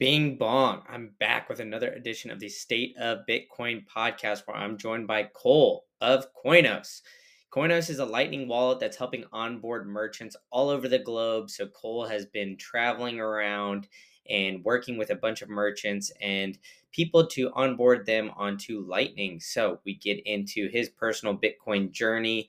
Bing bong. I'm back with another edition of the State of Bitcoin podcast where I'm joined by Cole of Coinos. Coinos is a Lightning wallet that's helping onboard merchants all over the globe. So Cole has been traveling around and working with a bunch of merchants and people to onboard them onto Lightning. So we get into his personal Bitcoin journey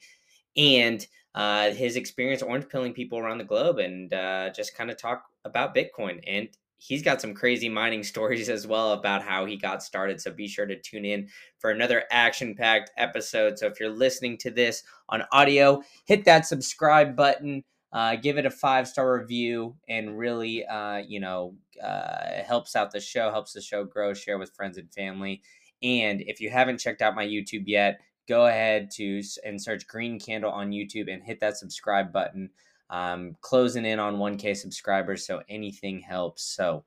and uh, his experience orange pilling people around the globe and uh, just kind of talk about Bitcoin. And he's got some crazy mining stories as well about how he got started. So be sure to tune in for another action packed episode. So if you're listening to this on audio, hit that subscribe button. Uh, give it a five star review and really, uh, you know, uh, helps out the show, helps the show grow. Share with friends and family. And if you haven't checked out my YouTube yet, go ahead to and search Green Candle on YouTube and hit that subscribe button um, closing in on 1K subscribers, so anything helps. So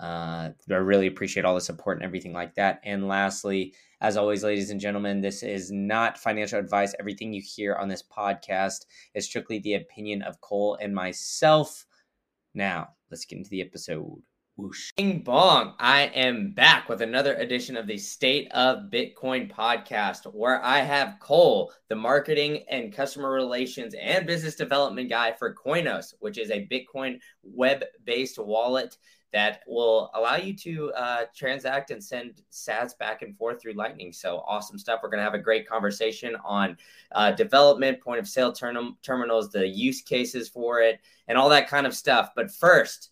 uh, I really appreciate all the support and everything like that. And lastly, as always, ladies and gentlemen, this is not financial advice. Everything you hear on this podcast is strictly the opinion of Cole and myself. Now, let's get into the episode. Whoosh. Bing bong. I am back with another edition of the State of Bitcoin podcast, where I have Cole, the marketing and customer relations and business development guy for Coinos, which is a Bitcoin web based wallet that will allow you to uh, transact and send sats back and forth through Lightning. So awesome stuff. We're going to have a great conversation on uh, development, point of sale term- terminals, the use cases for it, and all that kind of stuff. But first,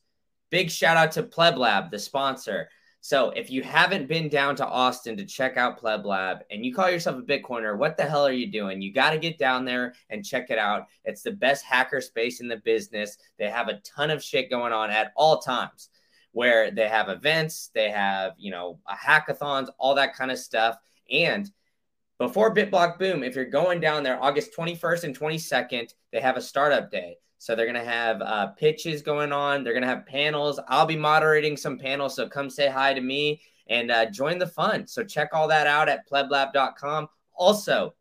Big shout out to Pleb Lab, the sponsor. So if you haven't been down to Austin to check out Pleb Lab and you call yourself a Bitcoiner, what the hell are you doing? You got to get down there and check it out. It's the best hacker space in the business. They have a ton of shit going on at all times where they have events, they have, you know, hackathons, all that kind of stuff. And before BitBlock Boom, if you're going down there August 21st and 22nd, they have a startup day. So they're going to have uh, pitches going on. They're going to have panels. I'll be moderating some panels. So come say hi to me and uh, join the fun. So check all that out at pleblab.com. Also,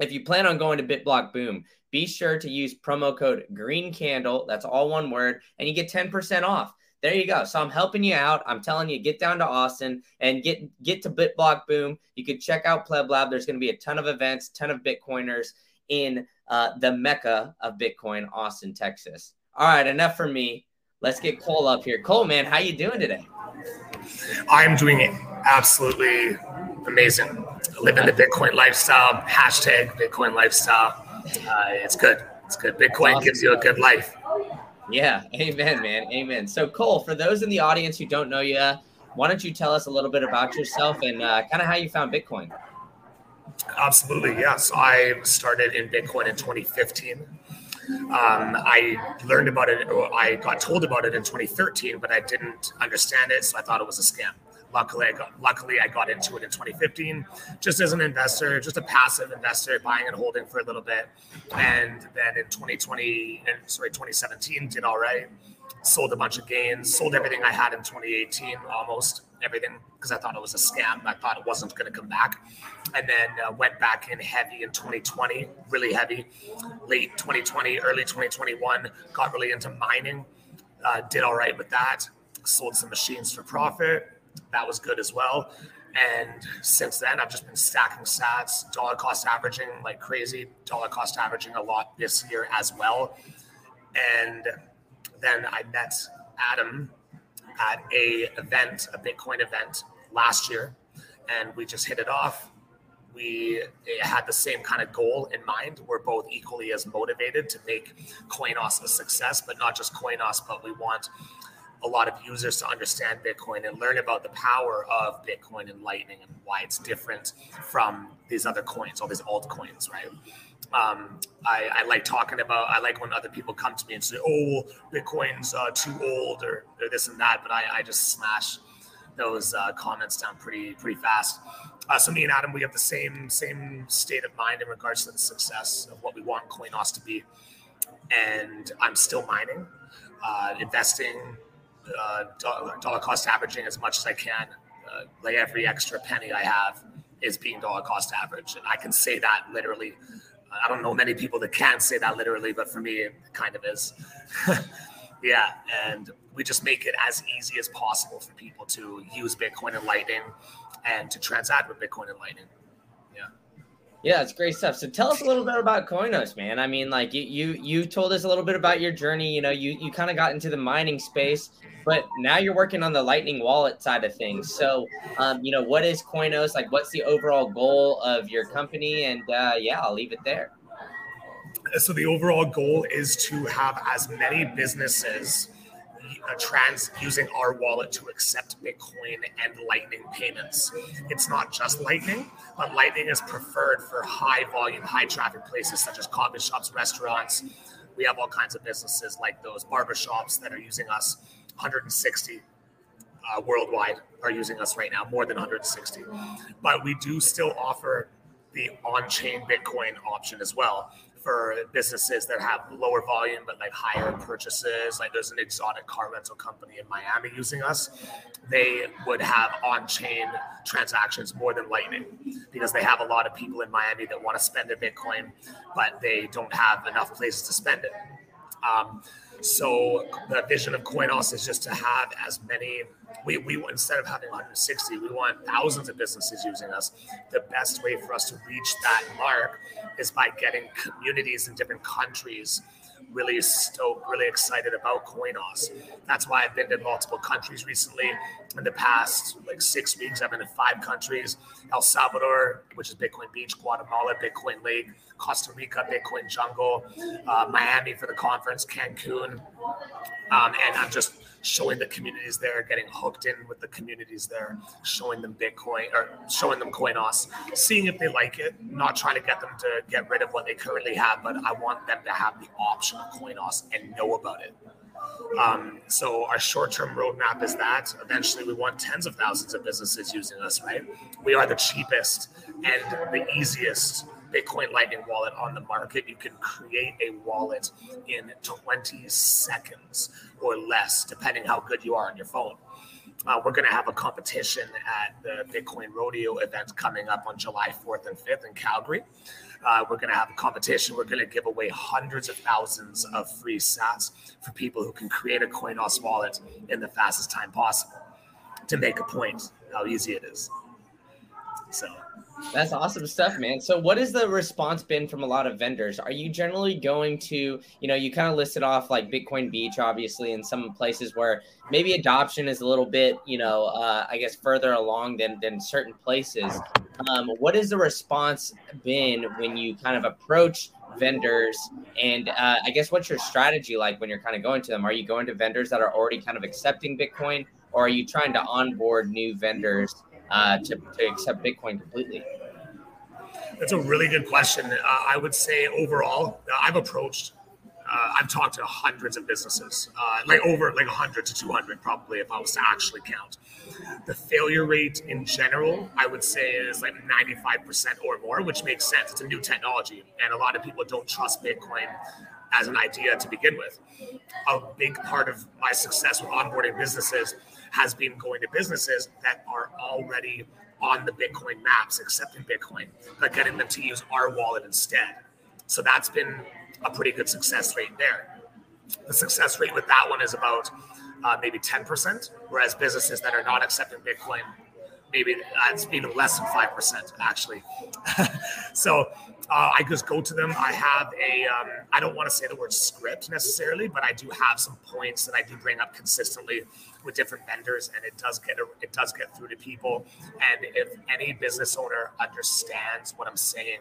if you plan on going to BitBlock Boom, be sure to use promo code Green Candle. That's all one word, and you get 10% off. There you go. So I'm helping you out. I'm telling you, get down to Austin and get get to BitBlock Boom. You could check out Pleb Lab. There's going to be a ton of events, ton of Bitcoiners in uh, the mecca of Bitcoin, Austin, Texas. All right, enough for me. Let's get Cole up here. Cole, man, how you doing today? I'm doing it absolutely amazing. Living the Bitcoin lifestyle. Hashtag Bitcoin lifestyle. Uh, it's good. It's good. Bitcoin awesome. gives you a good life. Yeah, amen, man, amen. So, Cole, for those in the audience who don't know you, why don't you tell us a little bit about yourself and uh, kind of how you found Bitcoin? Absolutely, yes. I started in Bitcoin in 2015. Um, I learned about it, I got told about it in 2013, but I didn't understand it, so I thought it was a scam. Luckily, I got luckily I got into it in 2015, just as an investor, just a passive investor, buying and holding for a little bit, and then in 2020, sorry, 2017, did all right sold a bunch of gains, sold everything I had in 2018, almost everything, because I thought it was a scam. I thought it wasn't going to come back. And then uh, went back in heavy in 2020, really heavy. Late 2020, early 2021, got really into mining. Uh, did all right with that. Sold some machines for profit. That was good as well. And since then, I've just been stacking sats, dollar cost averaging like crazy, dollar cost averaging a lot this year as well. And then I met Adam at a event, a Bitcoin event last year, and we just hit it off. We had the same kind of goal in mind. We're both equally as motivated to make Coinos a success, but not just Coinos, but we want a lot of users to understand Bitcoin and learn about the power of Bitcoin and Lightning and why it's different from these other coins, all these altcoins, right? Um, I, I, like talking about. I like when other people come to me and say, "Oh, Bitcoin's uh, too old," or, or, this and that. But I, I just smash those uh, comments down pretty pretty fast. Uh, so me and Adam, we have the same same state of mind in regards to the success of what we want Coinos to be. And I'm still mining, uh, investing, uh, dollar cost averaging as much as I can. Uh, like every extra penny I have is being dollar cost average, and I can say that literally I don't know many people that can't say that literally, but for me, it kind of is. Yeah, and we just make it as easy as possible for people to use Bitcoin and Lightning and to transact with Bitcoin and Lightning. Yeah. It's great stuff. So tell us a little bit about Coinos, man. I mean, like you you you told us a little bit about your journey. You know, you you kind of got into the mining space, but now you're working on the Lightning Wallet side of things. So, um, you know, what is Coinos? Like, what's the overall goal of your company? And uh, yeah, I'll leave it there. So the overall goal is to have as many businesses uh, trans using our wallet to accept Bitcoin and Lightning payments. It's not just Lightning, but Lightning is preferred for high volume, high traffic places such as coffee shops, restaurants. We have all kinds of businesses like those barbershops that are using us 160 uh, worldwide are using us right now, more than 160. But we do still offer the on chain Bitcoin option as well for businesses that have lower volume but like higher purchases. Like there's an exotic car rental company in Miami using us. They would have on-chain transactions more than Lightning because they have a lot of people in Miami that want to spend their Bitcoin, but they don't have enough places to spend it. Um, so the vision of Coinos is just to have as many. We, we instead of having 160, we want thousands of businesses using us. The best way for us to reach that mark is by getting communities in different countries really stoked, really excited about Coinos. That's why I've been to multiple countries recently. In the past like six weeks, I've been to five countries: El Salvador, which is Bitcoin Beach, Guatemala, Bitcoin Lake, Costa Rica, Bitcoin Jungle, uh, Miami for the conference, Cancun, um, and I'm just showing the communities there, getting hooked in with the communities there, showing them Bitcoin or showing them Coinos, seeing if they like it, not trying to get them to get rid of what they currently have, but I want them to have the option of Coinos and know about it. Um, so our short-term roadmap is that eventually we want tens of thousands of businesses using us, right? We are the cheapest and the easiest Bitcoin Lightning wallet on the market. You can create a wallet in 20 seconds or less, depending how good you are on your phone. Uh, we're going to have a competition at the Bitcoin Rodeo event coming up on July 4th and 5th in Calgary. Uh, we're going to have a competition. We're going to give away hundreds of thousands of free sats for people who can create a Coinos wallet in the fastest time possible to make a point how easy it is. So that's awesome stuff, man. So, what has the response been from a lot of vendors? Are you generally going to, you know, you kind of listed off like Bitcoin Beach, obviously, in some places where maybe adoption is a little bit, you know, uh, I guess further along than than certain places. Um, what has the response been when you kind of approach vendors? And uh, I guess what's your strategy like when you're kind of going to them? Are you going to vendors that are already kind of accepting Bitcoin, or are you trying to onboard new vendors? Uh, to, to accept Bitcoin completely? That's a really good question. Uh, I would say overall, uh, I've approached, uh, I've talked to hundreds of businesses, uh, like over like 100 to 200 probably if I was to actually count. The failure rate in general, I would say, is like 95% or more, which makes sense. It's a new technology, and a lot of people don't trust Bitcoin as an idea to begin with. A big part of my success with onboarding businesses has been going to businesses that are already on the Bitcoin maps, accepting Bitcoin, but getting them to use our wallet instead. So that's been a pretty good success rate there. The success rate with that one is about uh, maybe 10%, whereas businesses that are not accepting Bitcoin, maybe that's even less than 5%, actually. so uh, I just go to them. I have a, um, I don't want to say the word script necessarily, but I do have some points that I do bring up consistently with different vendors, and it does get a, it does get through to people. And if any business owner understands what I'm saying,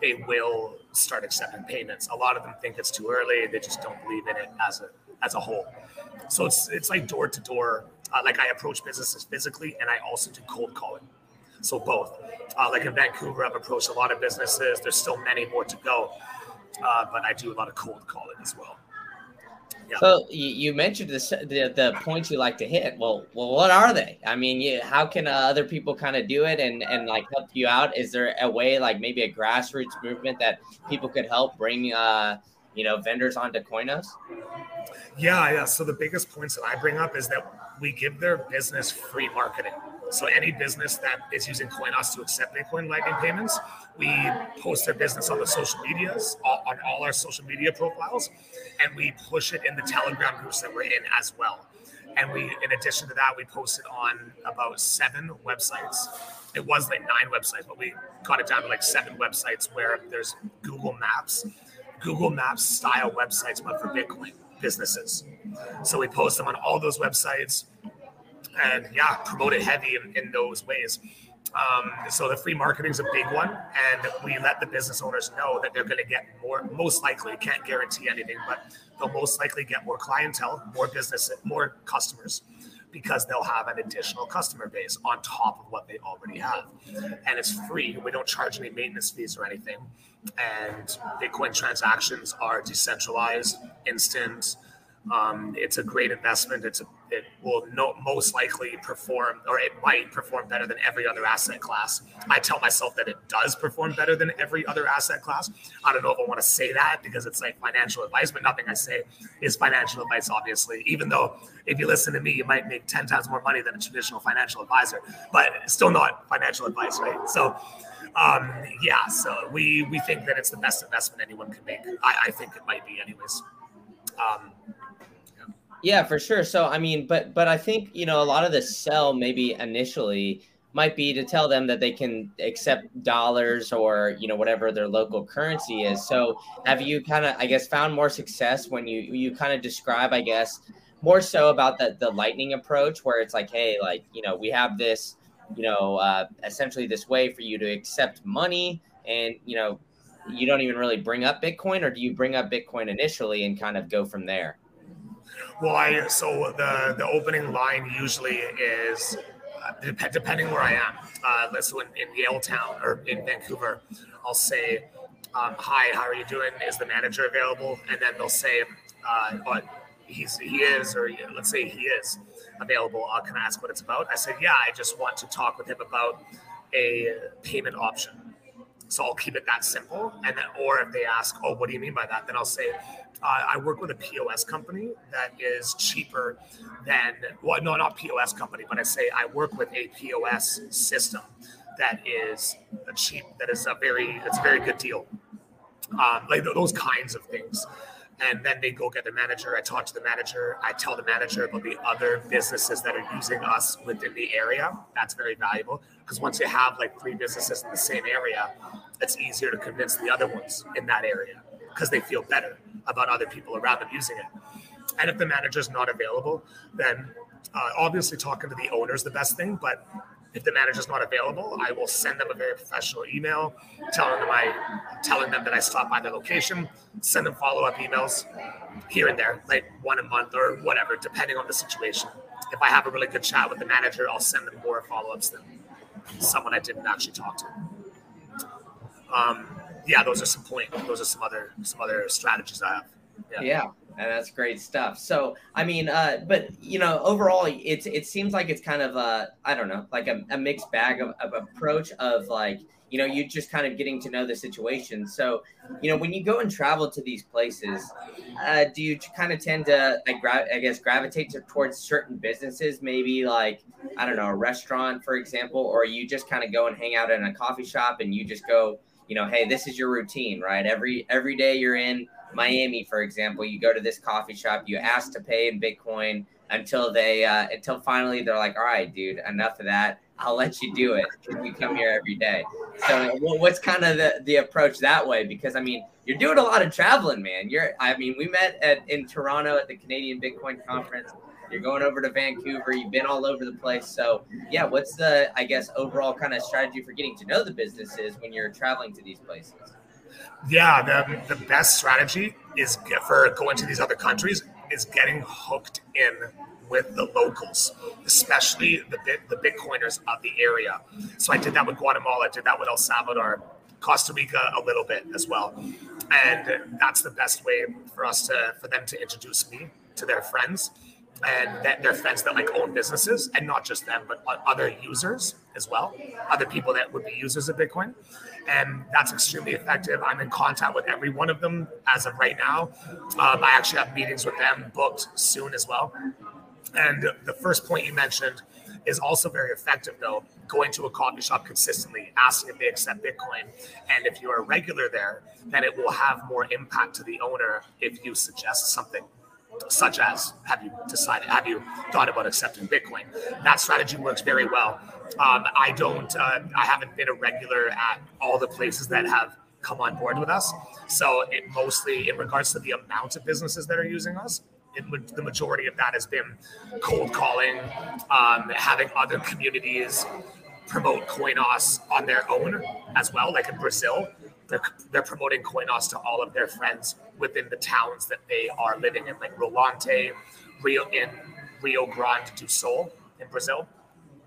they will start accepting payments. A lot of them think it's too early; they just don't believe in it as a as a whole. So it's it's like door to door. Uh, like I approach businesses physically, and I also do cold calling. So both. Uh, like in Vancouver, I've approached a lot of businesses. There's still many more to go, uh, but I do a lot of cold calling as well. Yeah. So you, mentioned the the points you like to hit. Well, well, what are they? I mean, you, how can uh, other people kind of do it and and like help you out? Is there a way, like maybe a grassroots movement that people could help bring, uh, you know, vendors onto Coinos? Yeah, yeah. So the biggest points that I bring up is that we give their business free marketing. So any business that is using Coinos to accept Bitcoin Lightning payments, we post their business on the social medias, on all our social media profiles, and we push it in the Telegram groups that we're in as well. And we, in addition to that, we posted on about seven websites. It was like nine websites, but we got it down to like seven websites where there's Google Maps, Google Maps style websites, but for Bitcoin businesses. So we post them on all those websites and yeah, promote it heavy in, in those ways. Um, so the free marketing is a big one, and we let the business owners know that they're going to get more. Most likely, can't guarantee anything, but they'll most likely get more clientele, more business, more customers, because they'll have an additional customer base on top of what they already have, and it's free. We don't charge any maintenance fees or anything, and Bitcoin transactions are decentralized, instant um, it's a great investment. It's a, it will most likely perform, or it might perform better than every other asset class. I tell myself that it does perform better than every other asset class. I don't know if I want to say that because it's like financial advice, but nothing I say is financial advice, obviously. Even though if you listen to me, you might make 10 times more money than a traditional financial advisor, but still not financial advice, right? So, um, yeah, so we, we think that it's the best investment anyone can make. I, I think it might be, anyways. Um, yeah, for sure. So I mean, but but I think you know a lot of the sell maybe initially might be to tell them that they can accept dollars or you know whatever their local currency is. So have you kind of I guess found more success when you you kind of describe I guess more so about the the lightning approach where it's like hey like you know we have this you know uh, essentially this way for you to accept money and you know you don't even really bring up Bitcoin or do you bring up Bitcoin initially and kind of go from there? Well, I so the the opening line usually is uh, depending where I am. Uh, let's so in, in Yaletown or in Vancouver, I'll say, um, "Hi, how are you doing? Is the manager available?" And then they'll say, uh, "But he's he is, or let's say he is available. Uh, can I ask what it's about?" I said, "Yeah, I just want to talk with him about a payment option." So I'll keep it that simple. And then, or if they ask, "Oh, what do you mean by that?" Then I'll say, uh, I work with a POS company that is cheaper than, well, no, not POS company, but I say I work with a POS system that is a cheap, that is a very, it's a very good deal. Um, like those kinds of things. And then they go get the manager. I talk to the manager. I tell the manager about the other businesses that are using us within the area. That's very valuable because once you have like three businesses in the same area, it's easier to convince the other ones in that area because they feel better about other people around them using it. And if the manager is not available, then uh, obviously talking to the owner is the best thing. But if the manager is not available, I will send them a very professional email telling them I telling them that I stopped by their location, send them follow up emails here and there, like one a month or whatever, depending on the situation. If I have a really good chat with the manager, I'll send them more follow ups than someone I didn't actually talk to. Um, yeah, those are some point. Those are some other some other strategies I have. Yeah. yeah. And that's great stuff. So, I mean, uh, but you know, overall, it's it seems like it's kind of a I don't know, like a, a mixed bag of, of approach of like you know you just kind of getting to know the situation. So, you know, when you go and travel to these places, uh, do you kind of tend to I, gra- I guess gravitate to, towards certain businesses, maybe like I don't know, a restaurant, for example, or you just kind of go and hang out in a coffee shop and you just go you know, hey, this is your routine, right? Every every day you're in Miami, for example, you go to this coffee shop, you ask to pay in Bitcoin until they uh, until finally they're like, all right, dude, enough of that. I'll let you do it. We come here every day. So what's kind of the, the approach that way? Because I mean, you're doing a lot of traveling, man. You're I mean, we met at in Toronto at the Canadian Bitcoin conference. You're going over to Vancouver. You've been all over the place. So, yeah, what's the, I guess, overall kind of strategy for getting to know the businesses when you're traveling to these places? Yeah, the, the best strategy is for going to these other countries is getting hooked in with the locals, especially the the Bitcoiners of the area. So I did that with Guatemala, I did that with El Salvador, Costa Rica a little bit as well, and that's the best way for us to for them to introduce me to their friends and that their friends that like own businesses and not just them but other users as well other people that would be users of bitcoin and that's extremely effective i'm in contact with every one of them as of right now um, i actually have meetings with them booked soon as well And the first point you mentioned is also very effective, though. Going to a coffee shop consistently, asking if they accept Bitcoin. And if you're a regular there, then it will have more impact to the owner if you suggest something such as have you decided have you thought about accepting bitcoin? That strategy works very well. Um, i don't uh, i haven't been a regular at all the places that have come on board with us. So it mostly in regards to the amount of businesses that are using us it, the majority of that has been cold calling, um, having other communities promote Coinos on their own as well. Like in Brazil, they're, they're promoting Coinos to all of their friends within the towns that they are living in, like Rolante, Rio in Rio Grande do Sul in Brazil.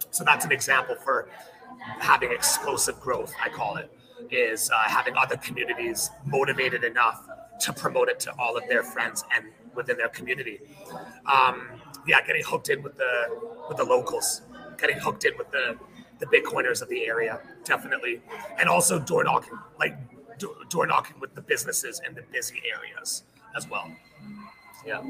So that's an example for having explosive growth. I call it is uh, having other communities motivated enough to promote it to all of their friends and within their community. Um, yeah, getting hooked in with the with the locals, getting hooked in with the the Bitcoiners of the area, definitely, and also door knocking, like door knocking with the businesses in the busy areas as well. Yeah.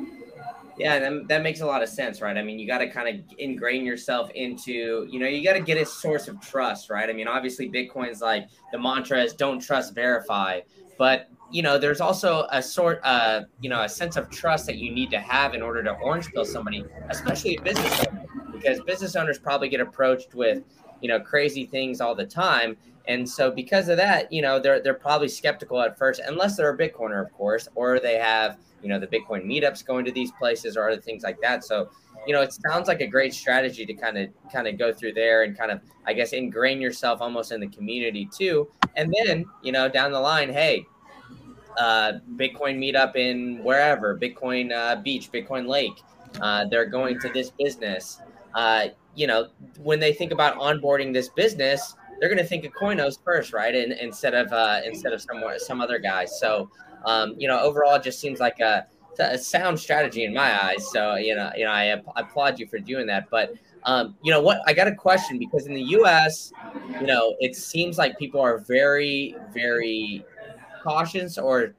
Yeah, that, that makes a lot of sense, right? I mean, you got to kind of ingrain yourself into, you know, you got to get a source of trust, right? I mean, obviously, Bitcoin's like the mantra is don't trust, verify. But you know, there's also a sort, uh, you know, a sense of trust that you need to have in order to orange pill somebody, especially a business owner, because business owners probably get approached with, you know, crazy things all the time. And so because of that, you know, they're they're probably skeptical at first, unless they're a Bitcoiner, of course, or they have, you know, the Bitcoin meetups going to these places or other things like that. So, you know, it sounds like a great strategy to kind of kind of go through there and kind of, I guess, ingrain yourself almost in the community too. And then, you know, down the line, hey, uh, Bitcoin meetup in wherever, Bitcoin uh, Beach, Bitcoin Lake. Uh, they're going to this business. Uh, you know, when they think about onboarding this business, they're going to think of Coinos first, right? And instead of uh, instead of some some other guys. So, um, you know, overall, it just seems like a, a sound strategy in my eyes. So, you know, you know, I, I applaud you for doing that. But um, you know what? I got a question because in the U.S., you know, it seems like people are very, very cautious or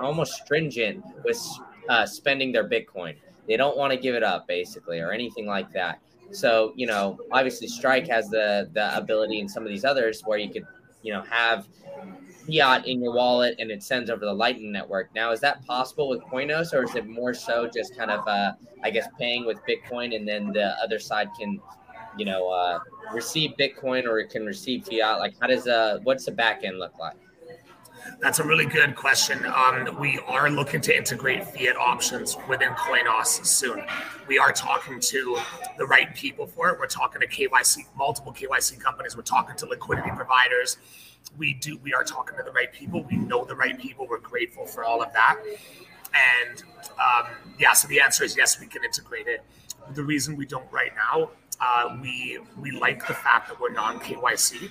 almost stringent with uh, spending their Bitcoin. They don't want to give it up, basically, or anything like that. So, you know, obviously, Strike has the the ability, and some of these others, where you could, you know, have fiat in your wallet and it sends over the Lightning Network. Now, is that possible with Coinos, or is it more so just kind of, uh, I guess, paying with Bitcoin, and then the other side can, you know, uh, receive Bitcoin or it can receive fiat? Like, how does uh, what's the back end look like? That's a really good question. Um, we are looking to integrate fiat options within Coinos soon. We are talking to the right people for it. We're talking to KYC, multiple KYC companies. We're talking to liquidity providers. We do. We are talking to the right people. We know the right people. We're grateful for all of that. And um, yeah, so the answer is yes, we can integrate it. The reason we don't right now, uh, we we like the fact that we're non KYC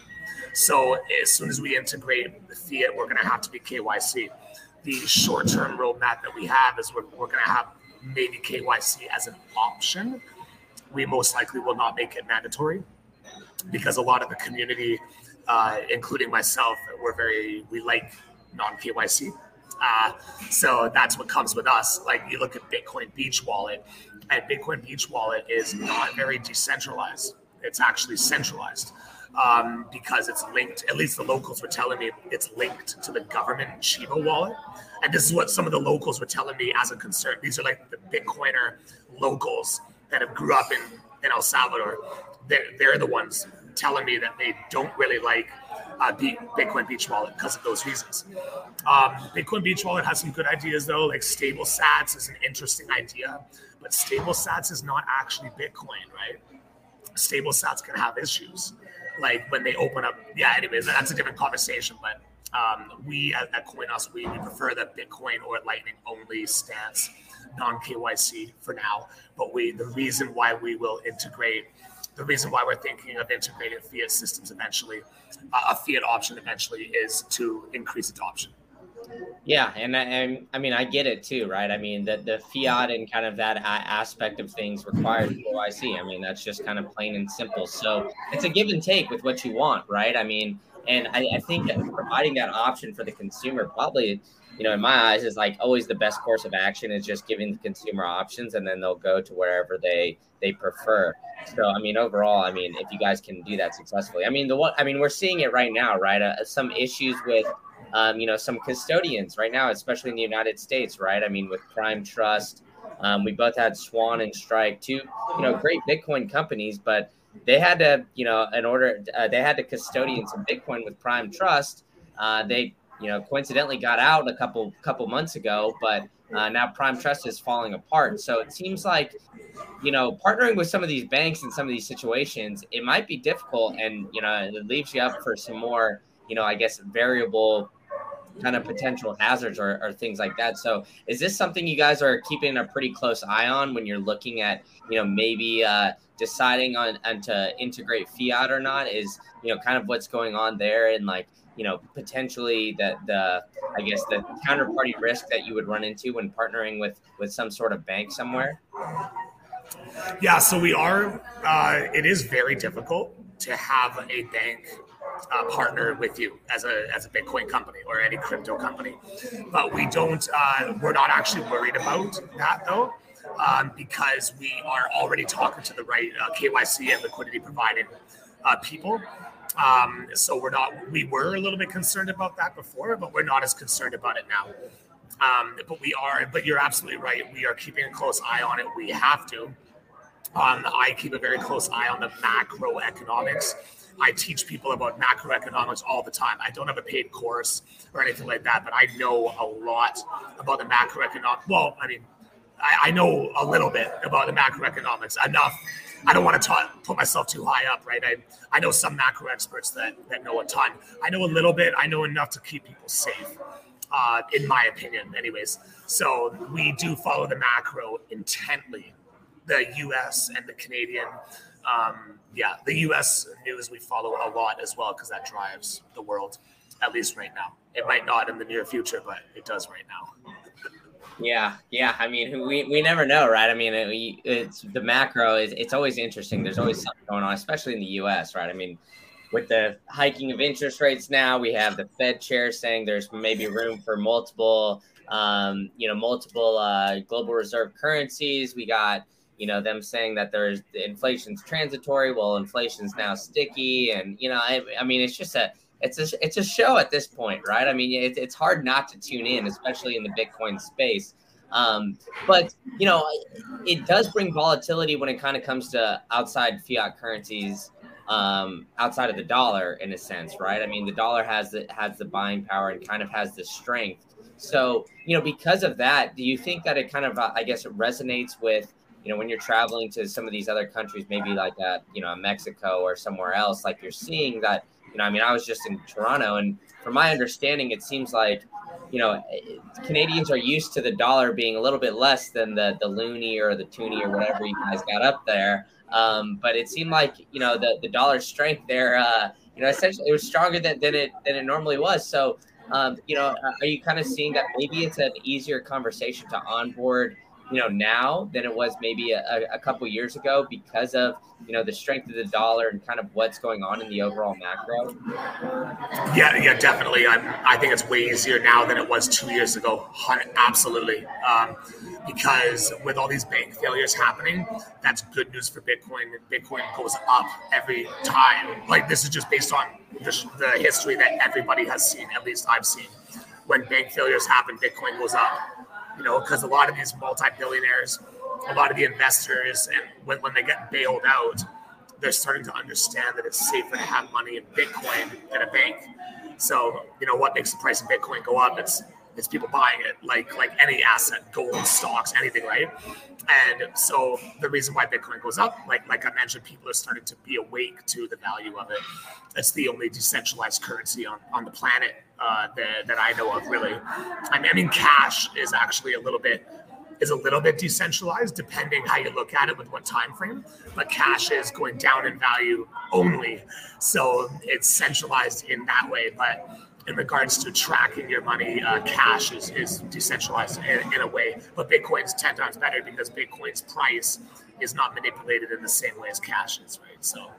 so as soon as we integrate the fiat, we're going to have to be KYC. The short-term roadmap that we have is we're, we're going to have maybe KYC as an option. We most likely will not make it mandatory because a lot of the community, uh, including myself, we're very we like non KYC. Uh, so that's what comes with us. Like you look at Bitcoin Beach Wallet, and Bitcoin Beach Wallet is not very decentralized. It's actually centralized um, because it's linked. At least the locals were telling me it's linked to the government Chivo wallet. And this is what some of the locals were telling me as a concern. These are like the Bitcoiner locals that have grew up in, in El Salvador. They're, they're the ones telling me that they don't really like uh, Bitcoin Beach Wallet because of those reasons. Um, Bitcoin Beach Wallet has some good ideas though, like stable sats is an interesting idea, but stable sats is not actually Bitcoin, right? Stable sats can have issues like when they open up. Yeah, anyways, that's a different conversation. But um, we at, at Coinos, we, we prefer the Bitcoin or Lightning only stance, non KYC for now. But we the reason why we will integrate, the reason why we're thinking of integrating fiat systems eventually, uh, a fiat option eventually, is to increase adoption. Yeah, and I, and I mean I get it too, right? I mean the the fiat and kind of that aspect of things requires KYC. I mean that's just kind of plain and simple. So it's a give and take with what you want, right? I mean, and I, I think that providing that option for the consumer probably you know, in my eyes, is like always the best course of action is just giving the consumer options, and then they'll go to wherever they they prefer. So, I mean, overall, I mean, if you guys can do that successfully, I mean, the what I mean, we're seeing it right now, right? Uh, some issues with, um, you know, some custodians right now, especially in the United States, right? I mean, with Prime Trust, um, we both had Swan and Strike, two, you know, great Bitcoin companies, but they had to, you know, in order, uh, they had to custodian some Bitcoin with Prime Trust. Uh, they, you know, coincidentally got out a couple couple months ago, but uh, now Prime Trust is falling apart. So it seems like, you know, partnering with some of these banks in some of these situations, it might be difficult, and you know, it leaves you up for some more, you know, I guess variable kind of potential hazards or, or, things like that. So, is this something you guys are keeping a pretty close eye on when you're looking at, you know, maybe uh, deciding on, on to integrate fiat or not? Is you know kind of what's going on there and like you know potentially that the I guess the counterparty risk that you would run into when partnering with with some sort of bank somewhere. Yeah, so we are. Uh, it is very difficult to have a bank uh, partner with you as a as a Bitcoin company or any crypto company. But we don't. Uh, we're not actually worried about that though, um, because we are already talking to the right uh, KYC and liquidity providing uh, people. Um, so we're not. We were a little bit concerned about that before, but we're not as concerned about it now. Um, but we are. But you're absolutely right. We are keeping a close eye on it. We have to. Um, I keep a very close eye on the macroeconomics I teach people about macroeconomics all the time. I don't have a paid course or anything like that, but I know a lot about the macroeconomic. Well, I mean, I, I know a little bit about the macroeconomics enough. I don't want to talk, put myself too high up, right? I, I know some macro experts that, that know a ton. I know a little bit. I know enough to keep people safe, uh, in my opinion, anyways. So we do follow the macro intently, the US and the Canadian um, yeah, the U.S. news we follow a lot as well because that drives the world, at least right now. It might not in the near future, but it does right now. Yeah, yeah. I mean, we, we never know, right? I mean, it, it's the macro is it's always interesting. There's always something going on, especially in the U.S., right? I mean, with the hiking of interest rates now, we have the Fed chair saying there's maybe room for multiple, um, you know, multiple uh, global reserve currencies. We got you know them saying that there's inflation's transitory well inflation's now sticky and you know I, I mean it's just a it's a it's a show at this point right? I mean it, it's hard not to tune in especially in the bitcoin space. Um, but you know it does bring volatility when it kind of comes to outside fiat currencies um, outside of the dollar in a sense right? I mean the dollar has the has the buying power and kind of has the strength. So you know because of that do you think that it kind of uh, i guess it resonates with you know when you're traveling to some of these other countries maybe like at you know mexico or somewhere else like you're seeing that you know i mean i was just in toronto and from my understanding it seems like you know canadians are used to the dollar being a little bit less than the the loonie or the toonie or whatever you guys got up there. Um, but it seemed like you know the the dollar strength there uh, you know essentially it was stronger than, than it than it normally was. So um, you know are you kind of seeing that maybe it's an easier conversation to onboard you know now than it was maybe a, a couple years ago because of you know the strength of the dollar and kind of what's going on in the overall macro? Yeah yeah definitely. I'm, i think it's way easier now than it was two years ago absolutely. Um, because with all these bank failures happening that's good news for bitcoin. Bitcoin goes up every time. Like this is just based on the, the history that everybody has seen at least i've seen. When bank failures happen bitcoin goes up you know, because a lot of these multi-billionaires, a lot of the investors, and when, when they get bailed out, they're starting to understand that it's safer to have money in Bitcoin than a bank. So, you know, what makes the price of Bitcoin go up? It's it's people buying it like like any asset, gold, stocks, anything, right? And so the reason why Bitcoin goes up, like like I mentioned, people are starting to be awake to the value of it. It's the only decentralized currency on, on the planet uh, that, that I know of, really. I mean, I mean, cash is actually a little bit is a little bit decentralized depending how you look at it with what time frame but cash is going down in value only. So it's centralized in that way but in regards to tracking your money uh, cash is, is decentralized in, in, a way. But bitcoin's 10 times better because bitcoin's price is not manipulated in the same way as cash is right? So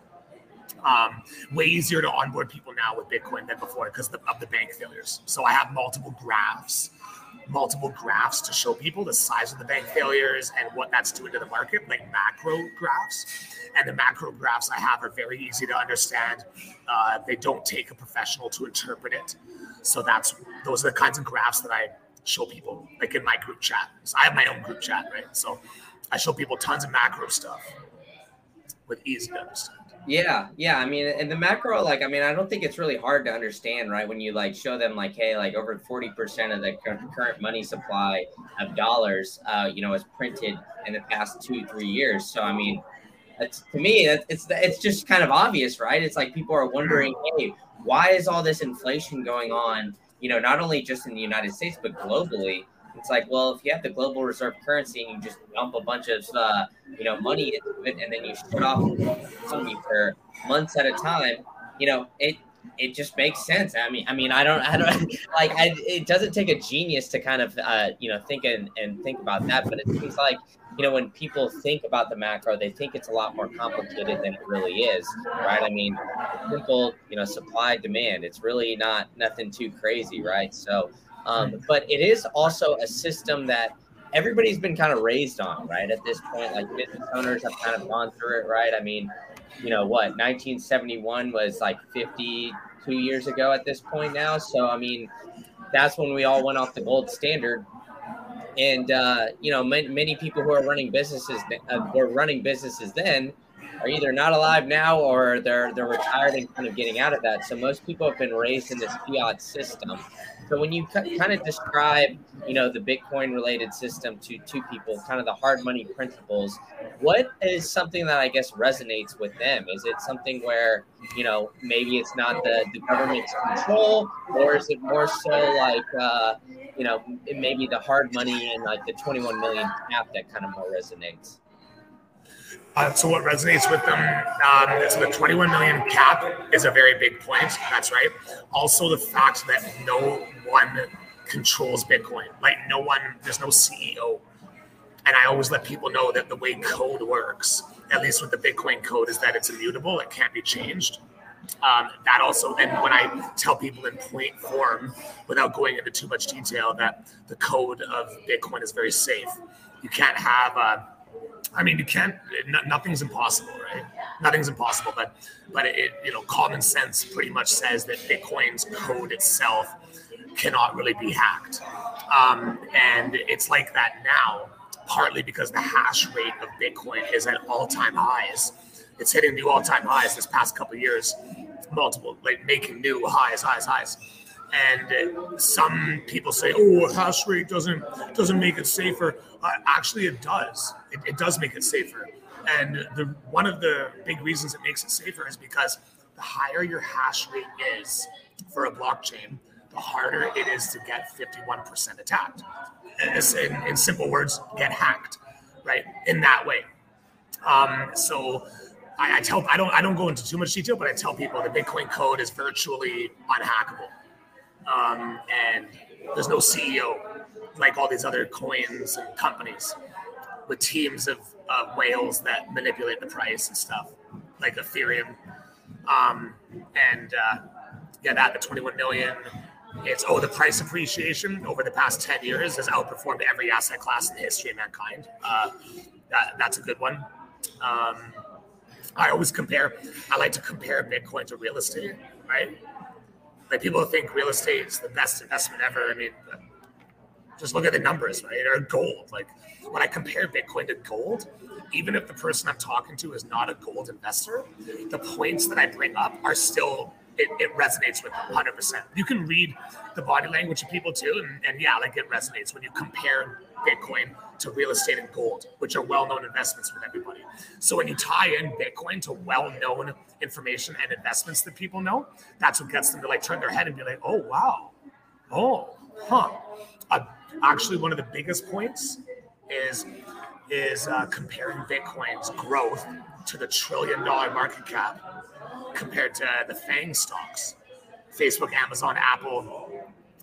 Um, way easier to onboard people now with Bitcoin than before because of the bank failures. So I have multiple graphs, multiple graphs to show people the size of the bank failures and what that's doing to the market, like macro graphs. And the macro graphs I have are very easy to understand. Uh, they don't take a professional to interpret it. So that's those are the kinds of graphs that I show people, like in my group chat. So I have my own group chat, right? So I show people tons of macro stuff with easy to understand. Yeah, yeah. I mean, and the macro, like, I mean, I don't think it's really hard to understand, right? When you like show them, like, hey, like over forty percent of the current money supply of dollars, uh, you know, is printed in the past two, three years. So, I mean, it's to me, it's it's just kind of obvious, right? It's like people are wondering, hey, why is all this inflation going on? You know, not only just in the United States but globally. It's like, well, if you have the global reserve currency and you just dump a bunch of, uh, you know, money into it and then you shut off for months at a time, you know, it it just makes sense. I mean, I mean, I don't, I don't like. I, it doesn't take a genius to kind of, uh, you know, think and, and think about that. But it seems like, you know, when people think about the macro, they think it's a lot more complicated than it really is, right? I mean, simple, you know, supply demand. It's really not nothing too crazy, right? So, um, but it is also a system that everybody's been kind of raised on, right? At this point, like business owners have kind of gone through it, right? I mean, you know what, 1971 was like 52 years ago at this point now. So, I mean, that's when we all went off the gold standard. And, uh, you know, many, many people who are running businesses uh, were running businesses then are either not alive now or they're they're retired and kind of getting out of that. So most people have been raised in this fiat system. So when you kind of describe, you know, the Bitcoin related system to two people, kind of the hard money principles, what is something that I guess resonates with them? Is it something where, you know, maybe it's not the, the government's control, or is it more so like, uh, you know, maybe the hard money and like the 21 million cap that kind of more resonates? Uh, so what resonates with them um, so the 21 million cap is a very big point. That's right. Also, the fact that no one controls Bitcoin. Like no one, there's no CEO. And I always let people know that the way code works, at least with the Bitcoin code, is that it's immutable. It can't be changed. Um, that also, and when I tell people in point form, without going into too much detail, that the code of Bitcoin is very safe. You can't have a I mean, you can't. nothing's impossible, right? Nothing's impossible, but but it, you know, common sense pretty much says that Bitcoin's code itself cannot really be hacked, um, and it's like that now. Partly because the hash rate of Bitcoin is at all-time highs. It's hitting new all-time highs this past couple years, multiple like making new highs, highs, highs. And some people say, "Oh, hash rate doesn't doesn't make it safer." Uh, actually, it does. It, it, does make it safer. And the one of the big reasons it makes it safer is because the higher your hash rate is for a blockchain, the harder it is to get 51% attacked. In, in simple words, get hacked, right? In that way. Um, so I, I, tell I don't I don't go into too much detail, but I tell people the Bitcoin code is virtually unhackable, um, and there's no CEO like all these other coins and companies with teams of, of whales that manipulate the price and stuff, like Ethereum. Um, and uh, yeah, that the 21 million. It's oh, the price appreciation over the past 10 years has outperformed every asset class in the history of mankind. Uh, that, that's a good one. Um, I always compare. I like to compare Bitcoin to real estate, right? Like people think real estate is the best investment ever. I mean, just look at the numbers, right? Or gold. Like when I compare Bitcoin to gold, even if the person I'm talking to is not a gold investor, the points that I bring up are still it, it resonates with them 100%. You can read the body language of people too, and, and yeah, like it resonates when you compare Bitcoin to real estate and gold, which are well-known investments with everybody. So when you tie in Bitcoin to well-known information and investments that people know, that's what gets them to like turn their head and be like, "Oh wow, oh, huh." A actually one of the biggest points is is uh, comparing Bitcoin's growth to the trillion dollar market cap compared to uh, the FANG stocks, Facebook, Amazon, Apple,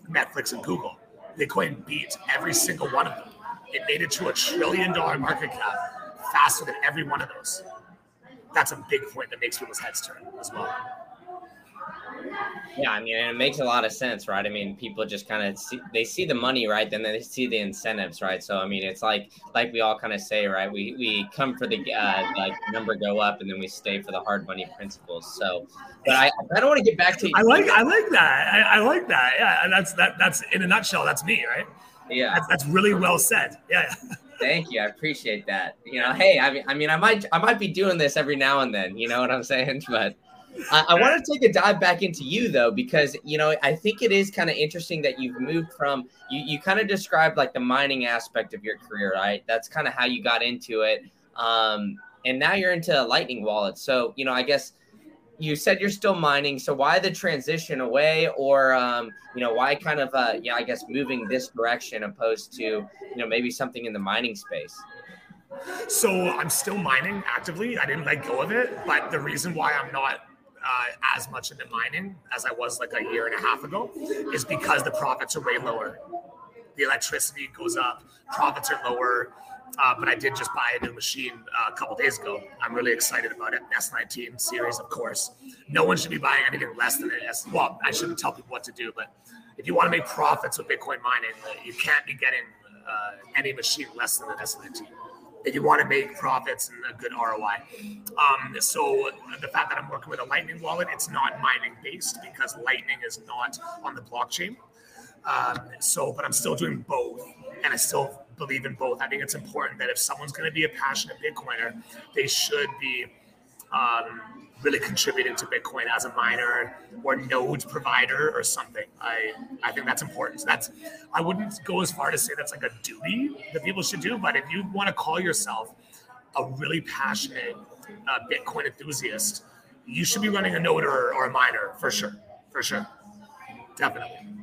Netflix, and Google. Bitcoin beat every single one of them. It made it to a trillion dollar market cap faster than every one of those. that's a big point that makes people's heads turn as well. Yeah, I mean, it makes a lot of sense, right? I mean, people just kind of see they see the money, right? Then they see the incentives, right? So, I mean, it's like like we all kind of say, right? We we come for the uh, like number go up, and then we stay for the hard money principles. So, but I I don't want to get back to. I like I like that. I, I like that. Yeah, and that's that that's in a nutshell. That's me, right? Yeah, that's, that's really well said. Yeah. Thank you. I appreciate that. You know, hey, I mean, I mean, I might, I might be doing this every now and then. You know what I'm saying? But I, I want to take a dive back into you though, because you know I think it is kind of interesting that you've moved from you. You kind of described like the mining aspect of your career, right? That's kind of how you got into it, um, and now you're into Lightning Wallet. So you know, I guess you said you're still mining. So why the transition away, or um, you know, why kind of uh, yeah, I guess moving this direction opposed to you know maybe something in the mining space. So I'm still mining actively. I didn't let go of it, but the reason why I'm not uh, as much into mining as I was like a year and a half ago is because the profits are way lower. The electricity goes up, profits are lower. Uh, but I did just buy a new machine uh, a couple days ago. I'm really excited about it. S19 series, of course. No one should be buying anything less than it. Well, I shouldn't tell people what to do, but if you want to make profits with Bitcoin mining, you can't be getting uh, any machine less than an S19 you want to make profits and a good ROI. Um, so the fact that I'm working with a Lightning wallet, it's not mining based because Lightning is not on the blockchain. Um, so, but I'm still doing both, and I still believe in both. I think it's important that if someone's going to be a passionate Bitcoiner, they should be um, really contributing to Bitcoin as a miner or node provider or something. I, I think that's important. So that's I wouldn't go as far to say that's like a duty that people should do, but if you want to call yourself a really passionate uh, Bitcoin enthusiast, you should be running a node or, or a miner for sure, for sure, definitely.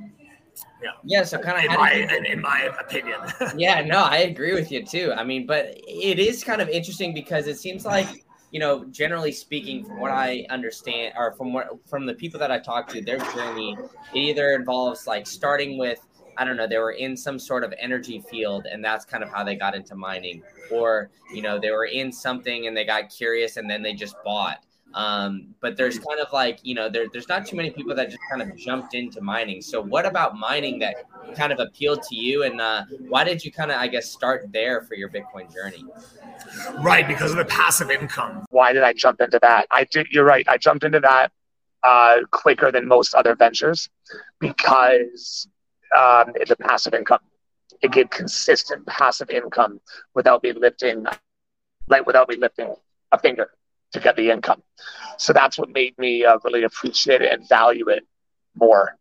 Yeah. Yeah. So kind of in my in, in, my opinion. yeah. No, I agree with you too. I mean, but it is kind of interesting because it seems like you know, generally speaking, from what I understand, or from what from the people that I talk to, their journey it either involves like starting with I don't know, they were in some sort of energy field, and that's kind of how they got into mining, or you know, they were in something and they got curious, and then they just bought. Um, but there's kind of like, you know, there, there's not too many people that just kind of jumped into mining. So what about mining that kind of appealed to you? And uh, why did you kind of, I guess, start there for your Bitcoin journey? Right, because of the passive income. Why did I jump into that? I did, you're right. I jumped into that uh, quicker than most other ventures because um, it's a passive income. It gave consistent passive income without me lifting, like without me lifting a finger to get the income. So that's what made me uh, really appreciate it and value it more.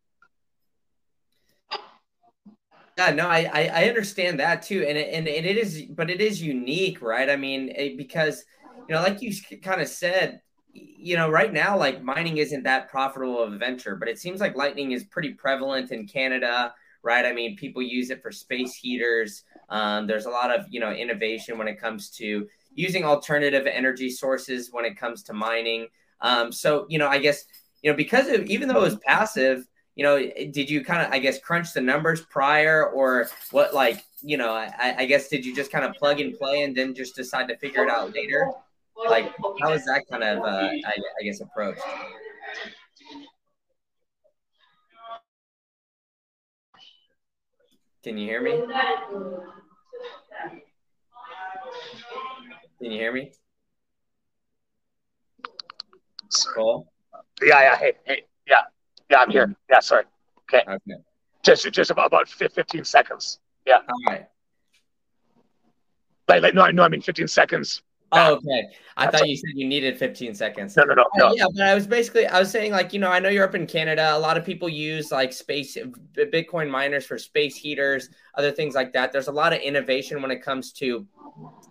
Yeah, no, I, I, understand that too, and it, and it is, but it is unique, right? I mean, it, because you know, like you kind of said, you know, right now, like mining isn't that profitable of a venture, but it seems like lightning is pretty prevalent in Canada, right? I mean, people use it for space heaters. Um, there's a lot of you know innovation when it comes to using alternative energy sources when it comes to mining. Um, so, you know, I guess, you know, because of even though it was passive, you know, did you kind of, I guess, crunch the numbers prior or what, like, you know, I, I guess, did you just kind of plug and play and then just decide to figure it out later? Like, how was that kind of, uh, I, I guess, approached? Can you hear me? Can you hear me? Sorry. Cole? Yeah, yeah. Hey, hey, yeah, yeah. I'm here. Yeah, sorry. Okay. Okay. Just, just about about 15 seconds. Yeah. All right. Like, like no, no. I mean 15 seconds. Oh, okay. I That's thought you said you needed 15 seconds. No, no, no, no. yeah, but I was basically I was saying like you know I know you're up in Canada. A lot of people use like space Bitcoin miners for space heaters, other things like that. There's a lot of innovation when it comes to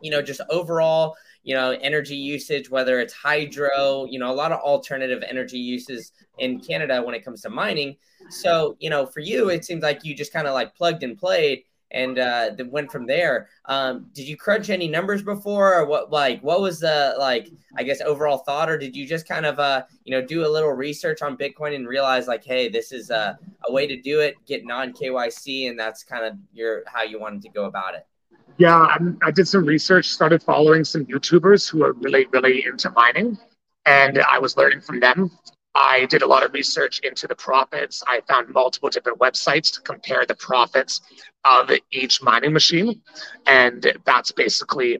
you know, just overall, you know, energy usage, whether it's hydro, you know, a lot of alternative energy uses in Canada when it comes to mining. So, you know, for you, it seems like you just kind of like plugged and played and uh, then went from there. Um, did you crunch any numbers before, or what? Like, what was the like? I guess overall thought, or did you just kind of uh, you know do a little research on Bitcoin and realize like, hey, this is a, a way to do it, get non KYC, and that's kind of your how you wanted to go about it. Yeah, I'm, I did some research, started following some YouTubers who are really, really into mining, and I was learning from them. I did a lot of research into the profits. I found multiple different websites to compare the profits of each mining machine, and that's basically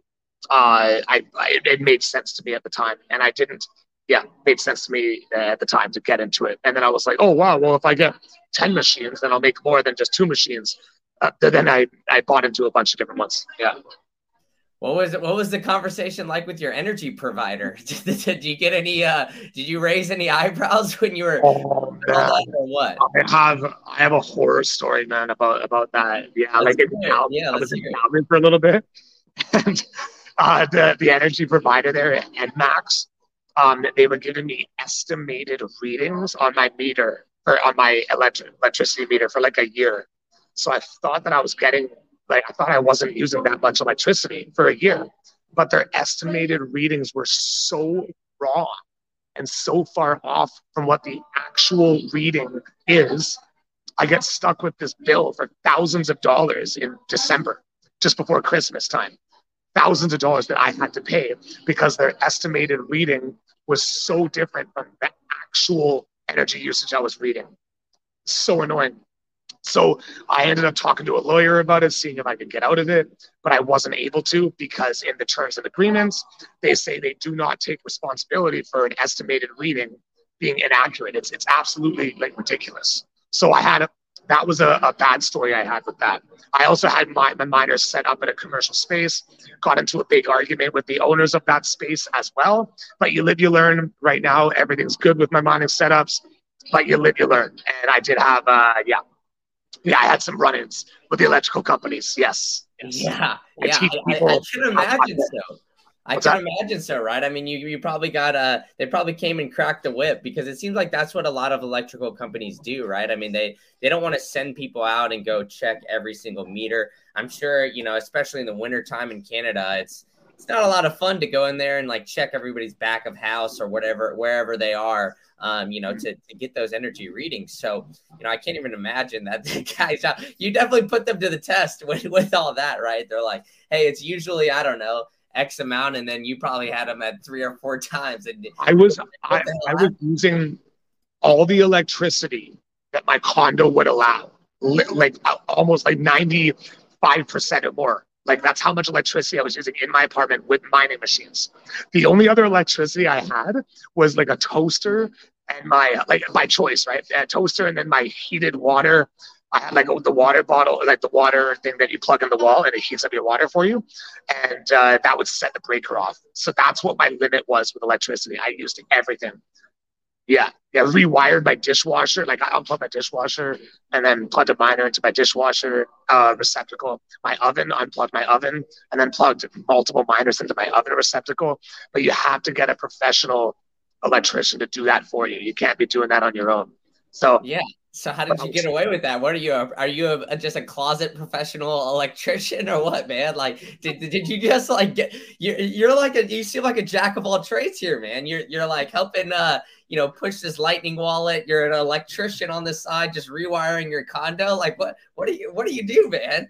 uh, I, I, it made sense to me at the time, and I didn't. Yeah, made sense to me at the time to get into it, and then I was like, oh wow, well if I get ten machines, then I'll make more than just two machines. Uh, then I I bought into a bunch of different ones. Yeah. What was it? What was the conversation like with your energy provider? Did, did you get any? Uh, did you raise any eyebrows when you were? Oh, or what? I have I have a horror story, man, about about that. Yeah, let's like Cal- yeah, I was in Calgary for a little bit, and uh, the the energy provider there at Enmax, um, they were giving me estimated readings on my meter or on my electric electricity meter for like a year. So I thought that I was getting like I thought I wasn't using that much electricity for a year, but their estimated readings were so wrong and so far off from what the actual reading is. I get stuck with this bill for thousands of dollars in December, just before Christmas time. Thousands of dollars that I had to pay because their estimated reading was so different from the actual energy usage I was reading. So annoying. So I ended up talking to a lawyer about it, seeing if I could get out of it, but I wasn't able to because in the terms and agreements, they say they do not take responsibility for an estimated reading being inaccurate. It's it's absolutely like ridiculous. So I had a that was a, a bad story I had with that. I also had my, my miners set up in a commercial space, got into a big argument with the owners of that space as well. But you live, you learn. Right now, everything's good with my mining setups, but you live, you learn. And I did have, uh, yeah, yeah, I had some run-ins with the electrical companies. Yes. yes. Yeah. I yeah. I, I, I, can imagine so. I What's can that? imagine so, right? I mean, you you probably got a they probably came and cracked the whip because it seems like that's what a lot of electrical companies do, right? I mean, they they don't want to send people out and go check every single meter. I'm sure, you know, especially in the wintertime in Canada, it's it's not a lot of fun to go in there and like check everybody's back of house or whatever wherever they are um, you know, to, to get those energy readings. So, you know, I can't even imagine that the guys out. You definitely put them to the test with, with all that, right? They're like, hey, it's usually, I don't know, X amount, and then you probably had them at three or four times. And I was I, I was using all the electricity that my condo would allow, like almost like 95% or more. Like that's how much electricity I was using in my apartment with mining machines. The only other electricity I had was like a toaster and my like my choice, right? A toaster and then my heated water. I had like the water bottle, like the water thing that you plug in the wall and it heats up your water for you, and uh, that would set the breaker off. So that's what my limit was with electricity. I used everything. Yeah, yeah, rewired my dishwasher. Like I unplugged my dishwasher and then plugged a miner into my dishwasher uh, receptacle. My oven, unplugged my oven, and then plugged multiple miners into my oven receptacle. But you have to get a professional electrician to do that for you. You can't be doing that on your own. So yeah. So how did you get away with that? What are you? Are you a, just a closet professional electrician or what, man? Like, did, did you just like get? You're, you're like a you seem like a jack of all trades here, man. You're you're like helping uh you know push this lightning wallet. You're an electrician on the side, just rewiring your condo. Like, what what do you what do you do, man?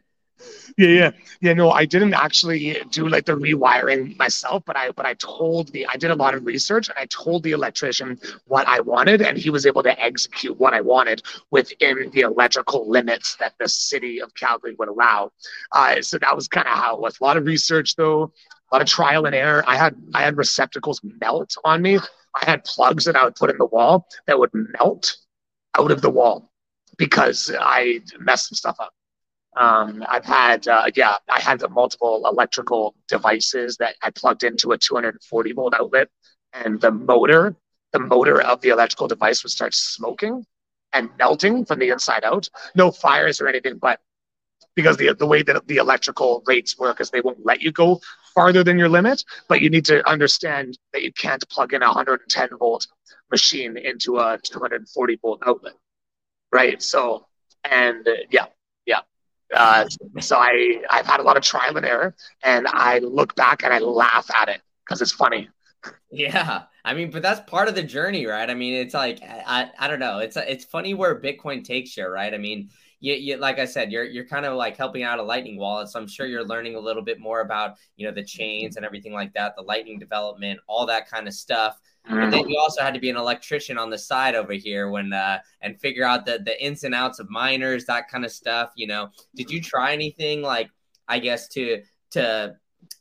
Yeah, yeah, yeah. No, I didn't actually do like the rewiring myself, but I but I told the I did a lot of research and I told the electrician what I wanted, and he was able to execute what I wanted within the electrical limits that the city of Calgary would allow. Uh, so that was kind of how it was. A lot of research though, a lot of trial and error. I had I had receptacles melt on me. I had plugs that I would put in the wall that would melt out of the wall because I messed some stuff up. Um, I've had, uh, yeah, I had multiple electrical devices that I plugged into a 240 volt outlet, and the motor, the motor of the electrical device would start smoking and melting from the inside out. No fires or anything, but because the the way that the electrical rates work is they won't let you go farther than your limit, but you need to understand that you can't plug in a 110 volt machine into a 240 volt outlet, right? So, and uh, yeah, uh, so I I've had a lot of trial and error, and I look back and I laugh at it because it's funny. Yeah, I mean, but that's part of the journey, right? I mean, it's like I I don't know, it's it's funny where Bitcoin takes you, right? I mean, you, you, like I said, you're you're kind of like helping out a Lightning wallet. So I'm sure you're learning a little bit more about you know the chains and everything like that, the Lightning development, all that kind of stuff. And then you also had to be an electrician on the side over here when uh, and figure out the the ins and outs of miners, that kind of stuff. You know, did you try anything like I guess to to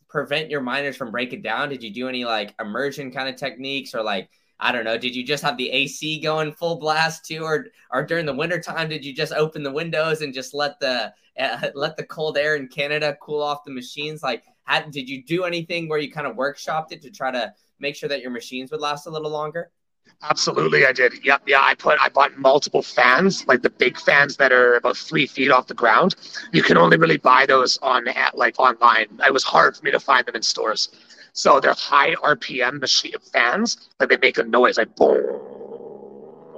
prevent your miners from breaking down? Did you do any like immersion kind of techniques or like I don't know, did you just have the AC going full blast too, or or during the winter time did you just open the windows and just let the uh, let the cold air in Canada cool off the machines? Like, did you do anything where you kind of workshopped it to try to make sure that your machines would last a little longer? Absolutely, I did. Yep, yeah. I put I bought multiple fans, like the big fans that are about three feet off the ground. You can only really buy those on at, like online. It was hard for me to find them in stores. So they're high RPM machine fans, like they make a noise like boom,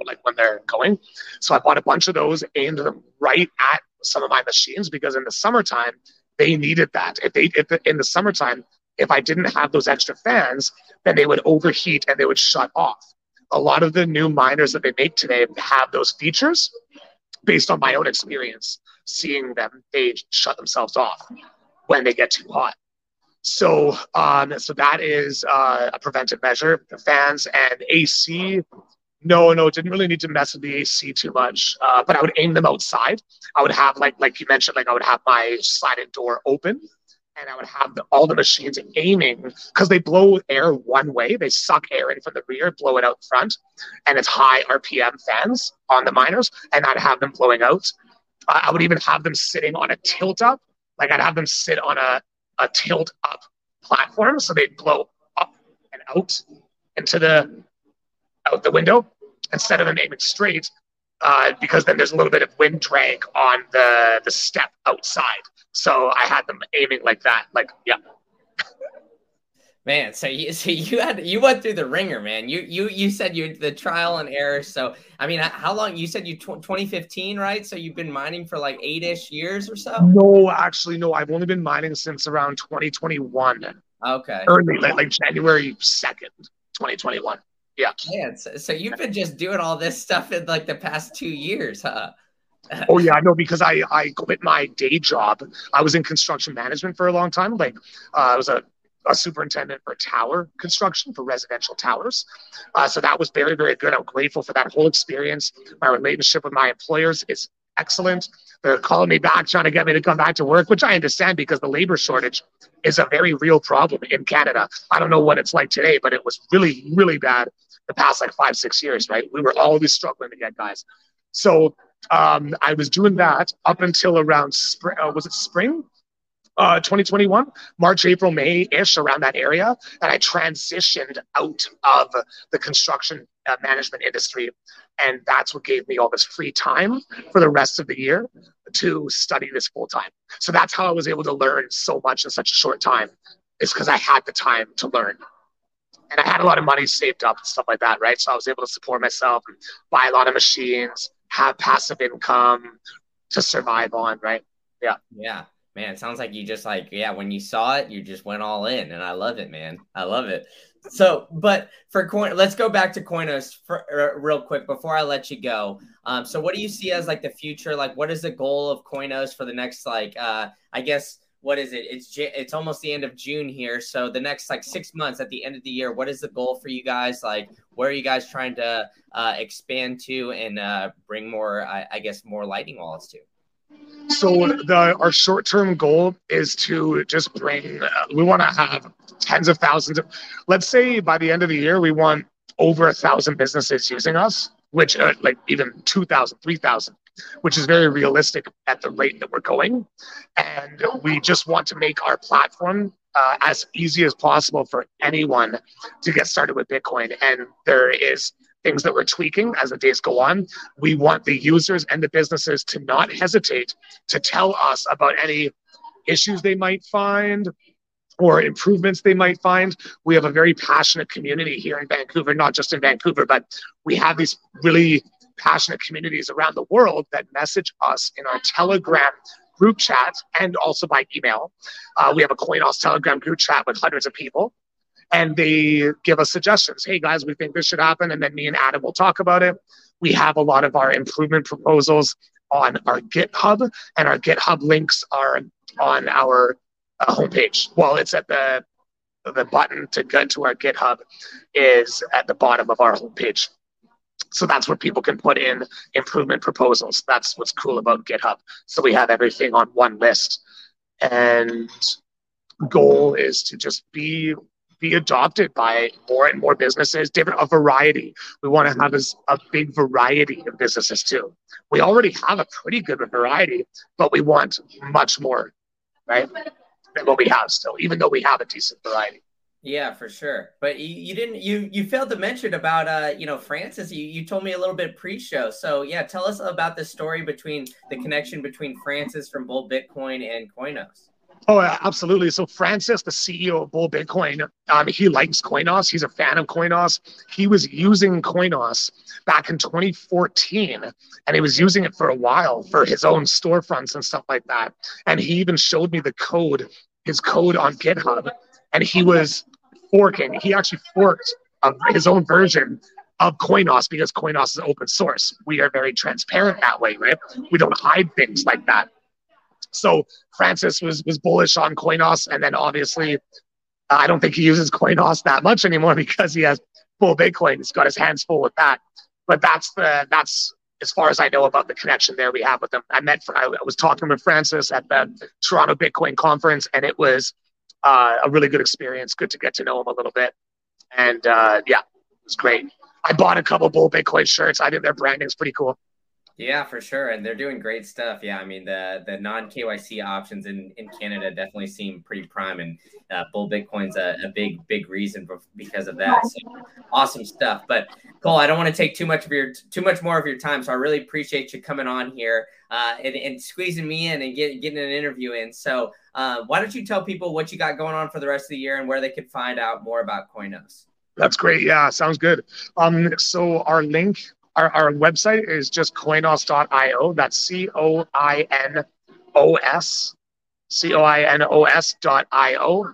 like when they're going. So I bought a bunch of those, aimed them right at some of my machines because in the summertime they needed that. If they if in the summertime if I didn't have those extra fans, then they would overheat and they would shut off. A lot of the new miners that they make today have those features based on my own experience seeing them they shut themselves off when they get too hot so, um, so that is uh, a preventive measure. The fans and AC, no, no, didn't really need to mess with the AC too much. Uh, but I would aim them outside. I would have like, like you mentioned, like I would have my sliding door open, and I would have the, all the machines aiming because they blow air one way. They suck air in from the rear, blow it out front, and it's high RPM fans on the miners, and I'd have them blowing out. I would even have them sitting on a tilt up. Like I'd have them sit on a a tilt up platform, so they'd blow up and out into the out the window instead of them aiming straight, uh, because then there's a little bit of wind drag on the the step outside. So I had them aiming like that, like yeah. Man, so you so you had you went through the ringer, man. You you you said you the trial and error. So I mean, how long? You said you tw- 2015, right? So you've been mining for like eight ish years or so. No, actually, no. I've only been mining since around 2021. Okay. Early, like, like January 2nd, 2021. Yeah. Man, so, so you've been just doing all this stuff in like the past two years, huh? oh yeah, I know because I I quit my day job. I was in construction management for a long time. Like uh, I was a a superintendent for tower construction for residential towers. Uh, so that was very, very good. I'm grateful for that whole experience. My relationship with my employers is excellent. They're calling me back, trying to get me to come back to work, which I understand because the labor shortage is a very real problem in Canada. I don't know what it's like today, but it was really, really bad the past like five, six years, right? We were always struggling to get guys. So um, I was doing that up until around spring. Uh, was it spring? Uh, 2021, March, April, May ish, around that area. And I transitioned out of the construction uh, management industry. And that's what gave me all this free time for the rest of the year to study this full time. So that's how I was able to learn so much in such a short time, is because I had the time to learn. And I had a lot of money saved up and stuff like that, right? So I was able to support myself buy a lot of machines, have passive income to survive on, right? Yeah. Yeah. Man, it sounds like you just like, yeah, when you saw it, you just went all in. And I love it, man. I love it. So, but for coin, let's go back to Coinos for, uh, real quick before I let you go. Um, so, what do you see as like the future? Like, what is the goal of Coinos for the next, like, uh, I guess, what is it? It's it's almost the end of June here. So, the next like six months at the end of the year, what is the goal for you guys? Like, where are you guys trying to uh, expand to and uh, bring more, I, I guess, more Lightning wallets to? So the our short term goal is to just bring. Uh, we want to have tens of thousands of. Let's say by the end of the year, we want over a thousand businesses using us, which uh, like even 2,000, 3,000, which is very realistic at the rate that we're going. And we just want to make our platform uh, as easy as possible for anyone to get started with Bitcoin. And there is things that we're tweaking as the days go on. We want the users and the businesses to not hesitate to tell us about any issues they might find or improvements they might find. We have a very passionate community here in Vancouver, not just in Vancouver, but we have these really passionate communities around the world that message us in our Telegram group chat and also by email. Uh, we have a Coinos Telegram group chat with hundreds of people and they give us suggestions. Hey guys, we think this should happen, and then me and Adam will talk about it. We have a lot of our improvement proposals on our GitHub, and our GitHub links are on our uh, homepage. Well, it's at the the button to get to our GitHub is at the bottom of our homepage. So that's where people can put in improvement proposals. That's what's cool about GitHub. So we have everything on one list. And goal is to just be be adopted by more and more businesses, different a variety. We want to have a, a big variety of businesses too. We already have a pretty good variety, but we want much more, right? Than what we have still, even though we have a decent variety. Yeah, for sure. But you, you didn't you you failed to mention about uh you know Francis. You you told me a little bit pre-show. So yeah, tell us about the story between the connection between Francis from Bull Bitcoin and Coinos. Oh, absolutely. So Francis, the CEO of Bull Bitcoin, um, he likes Coinos. He's a fan of Coinos. He was using Coinos back in 2014, and he was using it for a while for his own storefronts and stuff like that. And he even showed me the code, his code on GitHub, and he was forking. He actually forked of his own version of Coinos because Coinos is open source. We are very transparent that way, right? We don't hide things like that. So Francis was was bullish on Coinos, and then obviously, I don't think he uses Coinos that much anymore because he has Bull Bitcoin. He's got his hands full with that. But that's the that's as far as I know about the connection there we have with them. I met I was talking with Francis at the Toronto Bitcoin conference, and it was uh, a really good experience. Good to get to know him a little bit, and uh, yeah, it was great. I bought a couple Bull Bitcoin shirts. I think their branding is pretty cool. Yeah, for sure, and they're doing great stuff. Yeah, I mean the the non KYC options in in Canada definitely seem pretty prime, and uh, Bull Bitcoin's a, a big big reason because of that. So awesome stuff. But Cole, I don't want to take too much of your too much more of your time, so I really appreciate you coming on here uh, and, and squeezing me in and get, getting an interview in. So uh, why don't you tell people what you got going on for the rest of the year and where they could find out more about Coinos? That's great. Yeah, sounds good. Um, so our link our, our website is just coinos.io. That's C O I N O S, C O I N O S dot I O.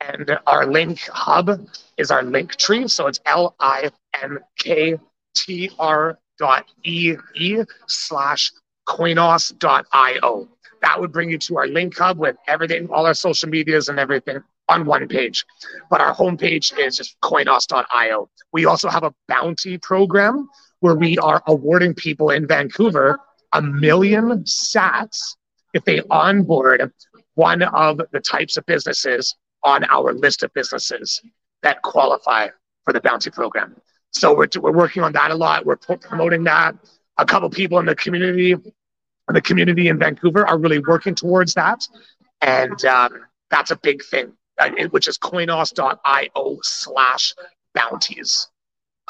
And our link hub is our link tree. So it's L I N K T R dot E E slash coinos dot io. That would bring you to our link hub with everything, all our social medias and everything on one page. But our homepage is just coinos.io. We also have a bounty program where we are awarding people in Vancouver a million sats if they onboard one of the types of businesses on our list of businesses that qualify for the bounty program. So we're, we're working on that a lot. We're promoting that. A couple people in the community, the community in Vancouver, are really working towards that, and um, that's a big thing. Uh, which is coinos.io slash bounties.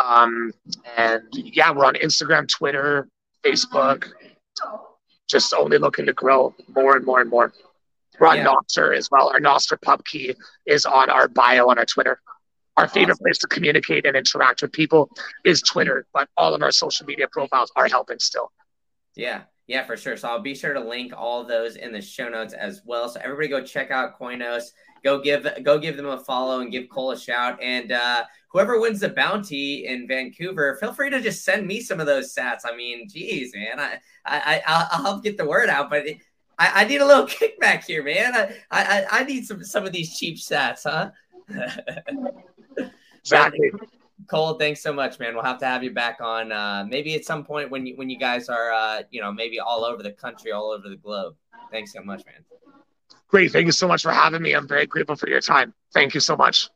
Um, and yeah, we're on Instagram, Twitter, Facebook, just only looking to grow more and more and more. We're on yeah. Nostr as well. Our Nostr pub key is on our bio on our Twitter. Our favorite place to communicate and interact with people is Twitter, but all of our social media profiles are helping still. Yeah, yeah, for sure. So I'll be sure to link all those in the show notes as well. So everybody go check out Coinos. Go give go give them a follow and give Cole a shout. And uh, whoever wins the bounty in Vancouver, feel free to just send me some of those sats. I mean, geez, man, I I, I will help get the word out, but it, I, I need a little kickback here, man. I, I I need some some of these cheap sats, huh? exactly. Cole, thanks so much, man. We'll have to have you back on uh, maybe at some point when you when you guys are uh, you know maybe all over the country, all over the globe. Thanks so much, man. Great. Thank you so much for having me. I'm very grateful for your time. Thank you so much.